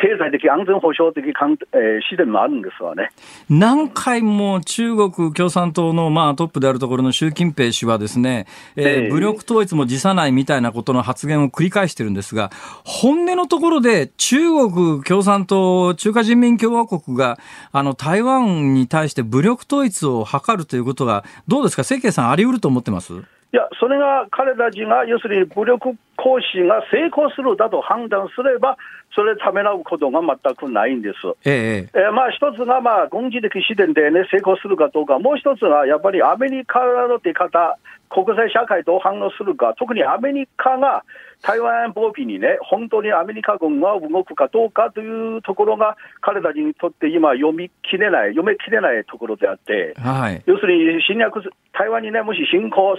経済的安全保障的観、えー、視点もあるんですわね。何回も中国共産党の、まあ、トップであるところの習近平氏はですね、えー、武力統一も辞さないみたいなことの発言を繰り返してるんですが、本音のところで中国共産党、中華人民共和国があの台湾に対して武力統一を図るということが、どうですか、関さん、あり得ると思ってます？いや、それが彼たちが、要するに武力行使が成功するだと判断すれば、それためらうことが全くないんです。えええー、まあ一つがまあ軍事的視点でね、成功するかどうか、もう一つはやっぱりアメリカの出方、国際社会どう反応するか、特にアメリカが台湾防備にね、本当にアメリカ軍が動くかどうかというところが、彼たちにとって今、読み切れない、読めきれないところであって、はい、要するに侵略、台湾にね、もし侵攻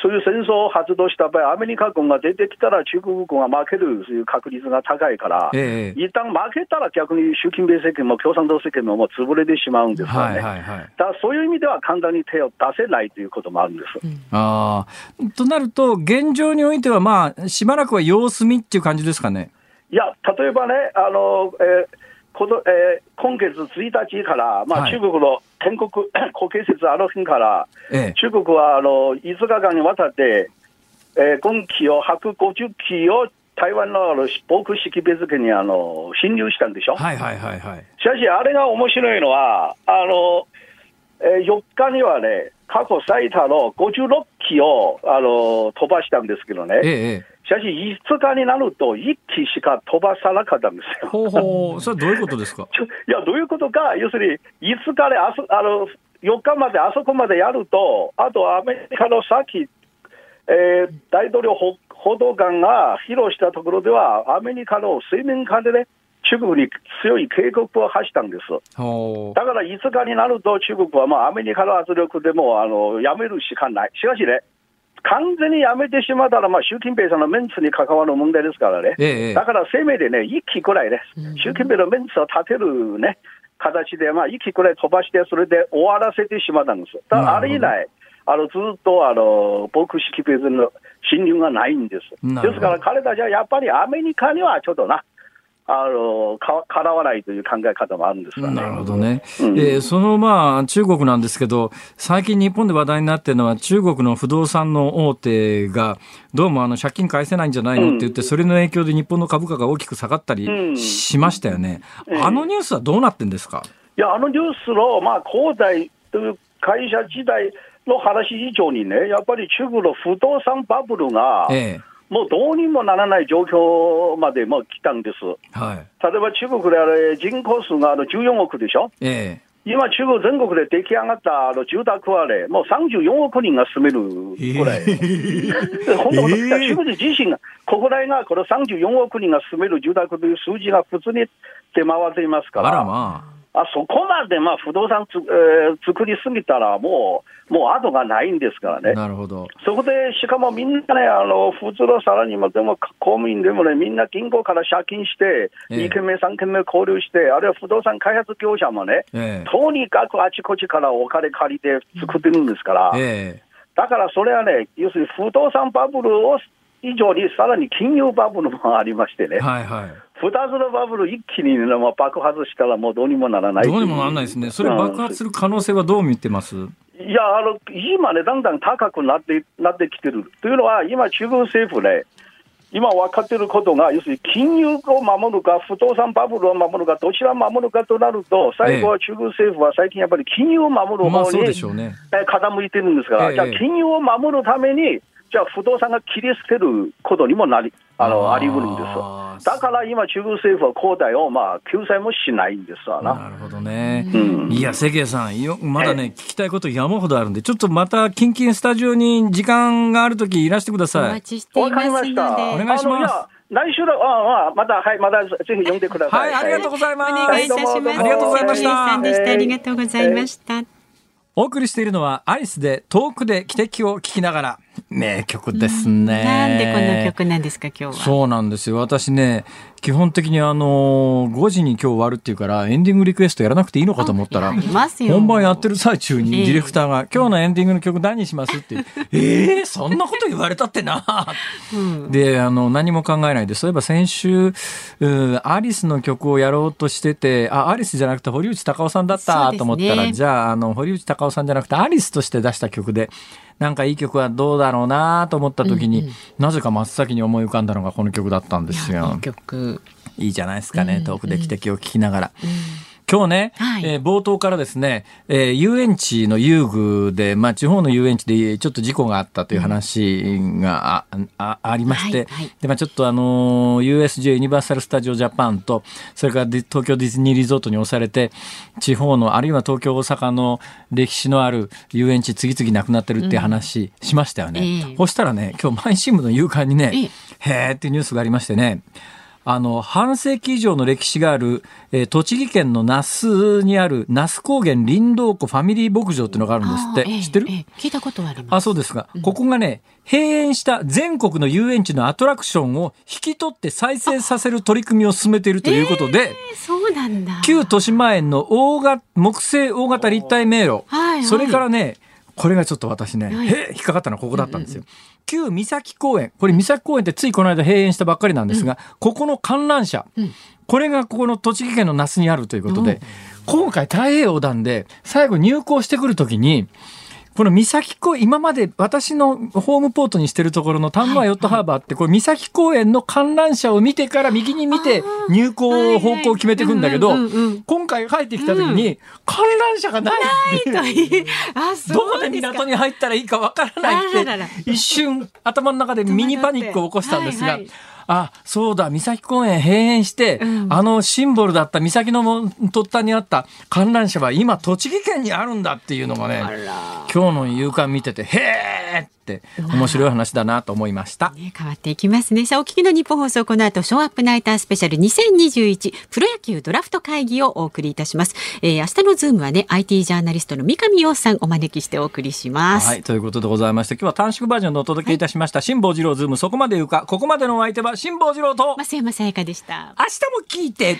そういう戦争を発動した場合、アメリカ軍が出てきたら中国軍は負けるそういう確率が高いから、え一旦負けたら逆に習近平政権も共産党政権ももう潰れてしまうんですよね。はいはいはい、だからそういう意味では簡単に手を出せないということもあるんです。うん、あとなると、現状においては、まあ、しばらくは様子見っていう感じですかね。いや、例えばね、あの、えーこのえー、今月1日から、まあ、中国の建国、はい、国慶節あの日から、ええ、中国はあの5日間にわたって、えー、軍機を150機を台湾の防空識別圏にあの侵入したんでしょ？はいはいはいはい。しかし、あれが面白いのは、あの、えー、4日にはね、過去最多の56機をあの飛ばしたんですけどね。ええしかし、5日になると、1機しか飛ばさなかったんですよ。ほうほう、<laughs> それはどういうことですか？いや、どういうことか、要するに、5日であそあの4日まであそこまでやると、あとアメリカのさっき、えー、大統領報道官が披露したところでは、アメリカの水面下でね、中国に強い警告を発したんです。だから5日になると、中国はまあアメリカの圧力でもあのやめるしかない。しかしね、完全にやめてしまったら、まあ、習近平さんのメンツに関わる問題ですからね、ええ、だからせめてね、1機くらいね、習近平のメンツを立てるね、形で、まあ、1機くらい飛ばして、それで終わらせてしまったんです。だからあれ以来、あのずっとあの防空識別の侵入がないんです。ですから彼たちはやっぱりアメリカにはちょっとな、あのかからわないという考え方もあるんですね。なるほどね。うん、えー、そのまあ中国なんですけど、最近日本で話題になっているのは中国の不動産の大手がどうもあの借金返せないんじゃないの？って言って、うん、それの影響で日本の株価が大きく下がったりしましたよね。うん、あのニュースはどうなってんですか？いやあのニュースのまあ恒大という会社時代の話以上にね、やっぱり中国の不動産バブルが、ええもうどうにもならない状況までもう来たんです。はい、例えば中国であれ人口数があの14億でしょ？ええ今、中国全国で出来上がったあの住宅はね、もう34億人が住めるぐらい。えー、本当、えー、中国自身が、国内がこの34億人が住める住宅という数字が普通に出回っていますから。あらまああそこまでまあ不動産つ、えー、作りすぎたらもう、もう後がないんですからね。なるほど。そこで、しかもみんなね、あの、普通のサラリーマンでも公務員でもね、みんな銀行から借金して、2軒目、3軒目交流して、あるいは不動産開発業者もね、えー、とにかくあちこちからお金借りて作ってるんですから、えー、だからそれはね、要するに不動産バブルを以上にさらに金融バブルもありましてね。はいはい2つのバブル一気に、ね、爆発したらもうどうにもならないどうにもならないですね。それ爆発する可能性はどう見てます、いや、あの、今ね、だんだん高くなって、なってきてる。というのは、今、中国政府ね、今分かっていることが、要するに金融を守るか、不動産バブルを守るか、どちらを守るかとなると、最後は中国政府は最近やっぱり金融を守る方に、ね、傾いてるんですから、じゃあ金融を守るために、じゃあ不動産が切り捨てることにもなり、あの、あり得るんです。だから今、中国政府は恒大をまあ救済もしないんですわな。なるほどね。うん、いや、関谷さんよ、まだね、聞きたいこと山ほどあるんで、ちょっとまた、キンキンスタジオに時間があるときいらしてください。お待ちしていますので。お願いします。来週の、ああ、また、はい、また、ぜひ読んでください。はい、ありがとうございます。お願いいたします。ありがとうございました。ありがとうございました。お送りしているのはアリスで遠くで汽笛を聞きながら名曲ですね。なんでこの曲なんですか今日は。そうなんですよ。私ね、基本的にあの5時に今日終わるっていうからエンディングリクエストやらなくていいのかと思ったら本番やってる最中にディレクターが、今日のエンディングの曲何にします？って <laughs> えー、そんなこと言われたってな、うん、であの何も考えないでそういえば先週アリスの曲をやろうとしててあアリスじゃなくて堀内孝雄さんだったと思ったら、ね、じゃああの堀内孝雄さんじゃなくてアリスとして出した曲でなんかいい曲はどうだろうなと思った時に、うんうん、なぜか真っ先に思い浮かんだのがこの曲だったんですよ。いい曲いいじゃないですかね、遠くで汽笛を聞きながら。うん今日ね、はい、えー、冒頭からですね、えー、遊園地の遊具で、まあ、地方の遊園地でちょっと事故があったという話があ,、あありまして、はいはい、でまあ、ちょっとあの USJ ユニバーサル・スタジオ・ジャパンとそれから東京ディズニーリゾートに押されて地方のあるいは東京大阪の歴史のある遊園地次々なくなってるっていう話しましたよね。うんえ。ー、そしたらね今日毎新聞の夕刊にね、えー、へーっていうニュースがありましてねあの、半世紀以上の歴史がある、えー、栃木県の那須にある那須高原林道湖ファミリー牧場っていうのがあるんですって。えー、知ってる、えー、聞いたことあります。あ、そうですが、うん、ここがね、閉園した全国の遊園地のアトラクションを引き取って再生させる取り組みを進めているということで、えー、そうなんだ。旧豊島園の大型、木製大型立体迷路、はいはい、それからね、これがちょっと私ね、はい、へ引っかかったのはここだったんですよ。うんうん、旧三崎公園、これ三崎公園ってついこの間閉園したばっかりなんですが、うん、ここの観覧車、うん、これがここの栃木県の那須にあるということで、今回太平洋横断で最後入港してくるときに、この三崎公園、今まで私のホームポートにしてるところの丹波ヨットハーバーって、これ三崎公園の観覧車を見てから右に見て入港方向を決めていくんだけど、今回帰ってきた時に観覧車がないないどこで港に入ったらいいかわからないって一瞬頭の中でミニパニックを起こしたんですが、あそうだ三崎公園閉園して、うん、あのシンボルだった三崎の突端にあった観覧車は今栃木県にあるんだっていうのがね今日の夕刊見ててへえって面白い話だなと思いました、ね、変わっていきますね。さあお聞きの日本放送この後ショーアップナイタースペシャル2021プロ野球ドラフト会議をお送りいたします、えー、明日のズームはね IT ジャーナリストの三上洋さんお招きしてお送りします。はいということでございまして今日は短縮バージョンでお届けいたしました、はい、辛坊治郎ズームそこまで言うかここまでのお相手は辛坊治郎と増山さやかでした。明日も聞いて